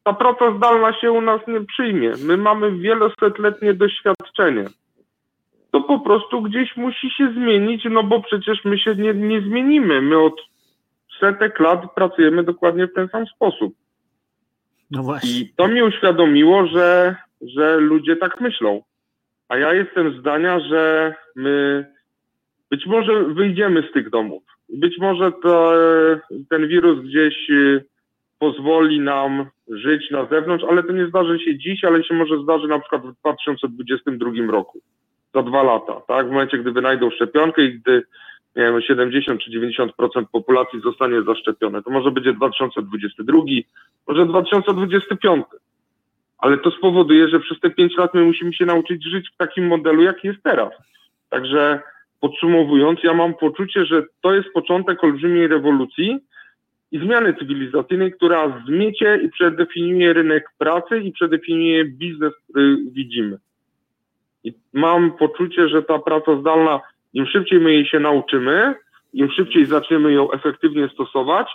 ta praca zdalna się u nas nie przyjmie. My mamy wielosetletnie doświadczenie. To po prostu gdzieś musi się zmienić, no bo przecież my się nie, nie zmienimy. My od setek lat pracujemy dokładnie w ten sam sposób. No właśnie. I to mi uświadomiło, że, że ludzie tak myślą. A ja jestem zdania, że my być może wyjdziemy z tych domów. Być może to, ten wirus gdzieś y, pozwoli nam żyć na zewnątrz, ale to nie zdarzy się dziś, ale się może zdarzy na przykład w 2022 roku, za dwa lata, tak? W momencie, gdy wynajdą szczepionkę i gdy nie wiem, 70 czy 90% populacji zostanie zaszczepione. To może będzie 2022, może 2025. Ale to spowoduje, że przez te 5 lat my musimy się nauczyć żyć w takim modelu, jaki jest teraz. Także podsumowując, ja mam poczucie, że to jest początek olbrzymiej rewolucji i zmiany cywilizacyjnej, która zmiecie i przedefiniuje rynek pracy i przedefiniuje biznes, który widzimy. I mam poczucie, że ta praca zdalna im szybciej my jej się nauczymy, im szybciej zaczniemy ją efektywnie stosować,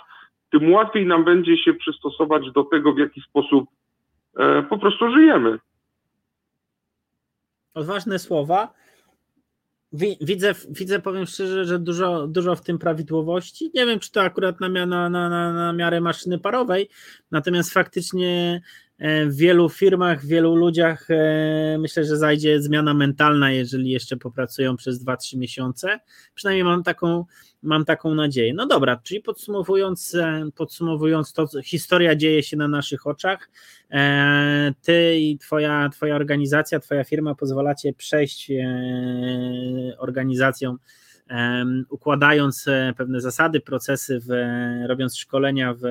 tym łatwiej nam będzie się przystosować do tego, w jaki sposób e, po prostu żyjemy. Odważne słowa. Widzę, widzę, powiem szczerze, że dużo, dużo w tym prawidłowości. Nie wiem, czy to akurat na, na, na, na miarę maszyny parowej, natomiast faktycznie w wielu firmach, w wielu ludziach e, myślę, że zajdzie zmiana mentalna, jeżeli jeszcze popracują przez 2-3 miesiące. Przynajmniej mam taką, mam taką nadzieję. No dobra, czyli podsumowując, e, podsumowując to, historia dzieje się na naszych oczach. Ty i twoja, twoja organizacja, twoja firma pozwalacie przejść organizacją układając pewne zasady, procesy, w, robiąc szkolenia w,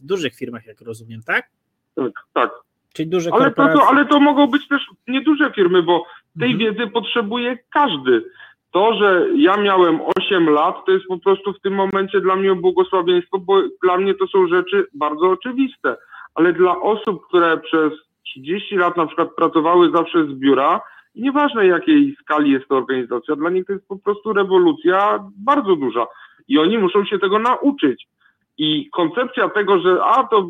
w dużych firmach, jak rozumiem, tak? Tak, tak. Czyli duże ale korporacje. To, ale to mogą być też nieduże firmy, bo tej mhm. wiedzy potrzebuje każdy. To, że ja miałem 8 lat, to jest po prostu w tym momencie dla mnie błogosławieństwo, bo dla mnie to są rzeczy bardzo oczywiste. Ale dla osób, które przez 30 lat na przykład pracowały zawsze z biura, i nieważne jakiej skali jest to organizacja, dla nich to jest po prostu rewolucja bardzo duża. I oni muszą się tego nauczyć. I koncepcja tego, że a to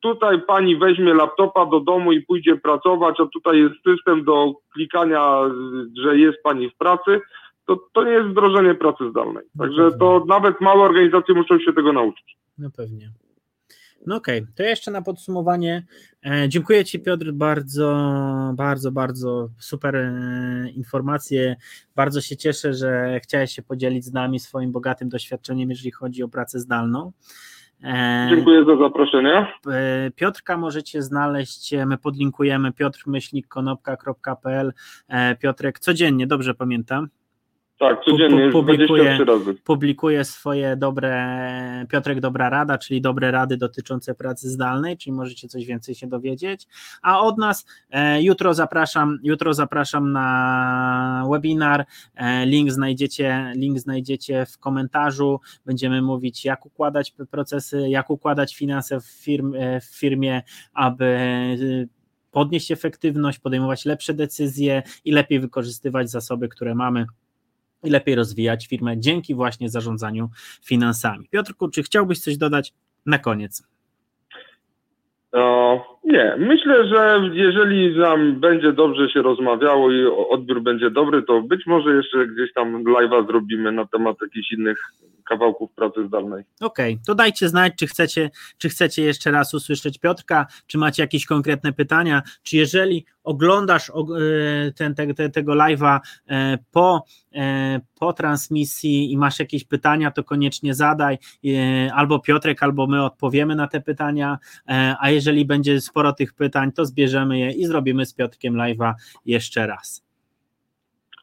tutaj pani weźmie laptopa do domu i pójdzie pracować, a tutaj jest system do klikania, że jest pani w pracy, to, to nie jest wdrożenie pracy zdalnej. Także to nawet małe organizacje muszą się tego nauczyć. No pewnie. No okej, okay. to jeszcze na podsumowanie. E, dziękuję Ci Piotr bardzo, bardzo, bardzo super e, informacje. Bardzo się cieszę, że chciałeś się podzielić z nami swoim bogatym doświadczeniem, jeżeli chodzi o pracę zdalną. E, Dziękuję za zaproszenie. E, Piotrka możecie znaleźć, e, my podlinkujemy piotrmyślnikkonopka.pl Piotrek codziennie, dobrze pamiętam? Tak, codziennie, publikuje, publikuje swoje dobre, Piotrek Dobra Rada, czyli dobre rady dotyczące pracy zdalnej, czyli możecie coś więcej się dowiedzieć. A od nas e, jutro zapraszam, jutro zapraszam na webinar. E, link znajdziecie, link znajdziecie w komentarzu. Będziemy mówić, jak układać procesy, jak układać finanse w, firm, e, w firmie, aby podnieść efektywność, podejmować lepsze decyzje i lepiej wykorzystywać zasoby, które mamy i lepiej rozwijać firmę dzięki właśnie zarządzaniu finansami. Piotrku, czy chciałbyś coś dodać na koniec? No, nie, myślę, że jeżeli nam będzie dobrze się rozmawiało i odbiór będzie dobry, to być może jeszcze gdzieś tam live'a zrobimy na temat jakichś innych kawałków pracy zdalnej. Okej, okay, to dajcie znać, czy chcecie, czy chcecie jeszcze raz usłyszeć Piotrka, czy macie jakieś konkretne pytania, czy jeżeli oglądasz e, ten, te, te, tego live'a e, po, e, po transmisji i masz jakieś pytania, to koniecznie zadaj, albo Piotrek, albo my odpowiemy na te pytania, a jeżeli będzie sporo tych pytań, to zbierzemy je i zrobimy z Piotrkiem live'a jeszcze raz.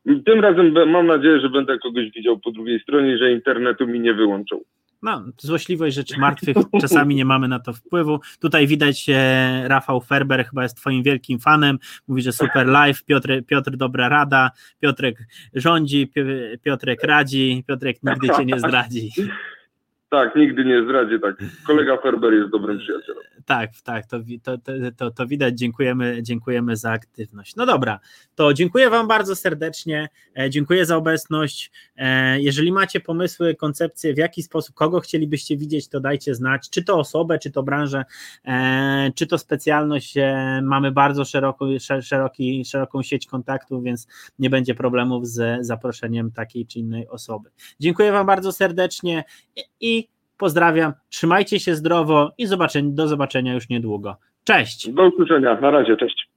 Tym razem mam nadzieję, że będę kogoś widział po drugiej stronie, że internetu mi nie wyłączą. No, złośliwość rzeczy martwych, czasami nie mamy na to wpływu. Tutaj widać e, Rafał Ferber, chyba jest twoim wielkim fanem, mówi, że super live, Piotr, Piotr dobra rada, Piotrek rządzi, Piotrek radzi, Piotrek nigdy cię nie zdradzi. Tak, nigdy nie zdradzie, tak. Kolega Ferber jest dobrym przyjacielem. Tak, tak, to, to, to, to, widać. Dziękujemy, dziękujemy za aktywność. No dobra, to dziękuję Wam bardzo serdecznie. E, dziękuję za obecność. E, jeżeli macie pomysły, koncepcje, w jaki sposób, kogo chcielibyście widzieć, to dajcie znać, czy to osobę, czy to branżę, e, czy to specjalność. Mamy bardzo szeroko, szeroki, szeroką sieć kontaktów, więc nie będzie problemów z zaproszeniem takiej czy innej osoby. Dziękuję Wam bardzo serdecznie i Pozdrawiam, trzymajcie się zdrowo i do zobaczenia już niedługo. Cześć. Do usłyszenia, na razie, cześć.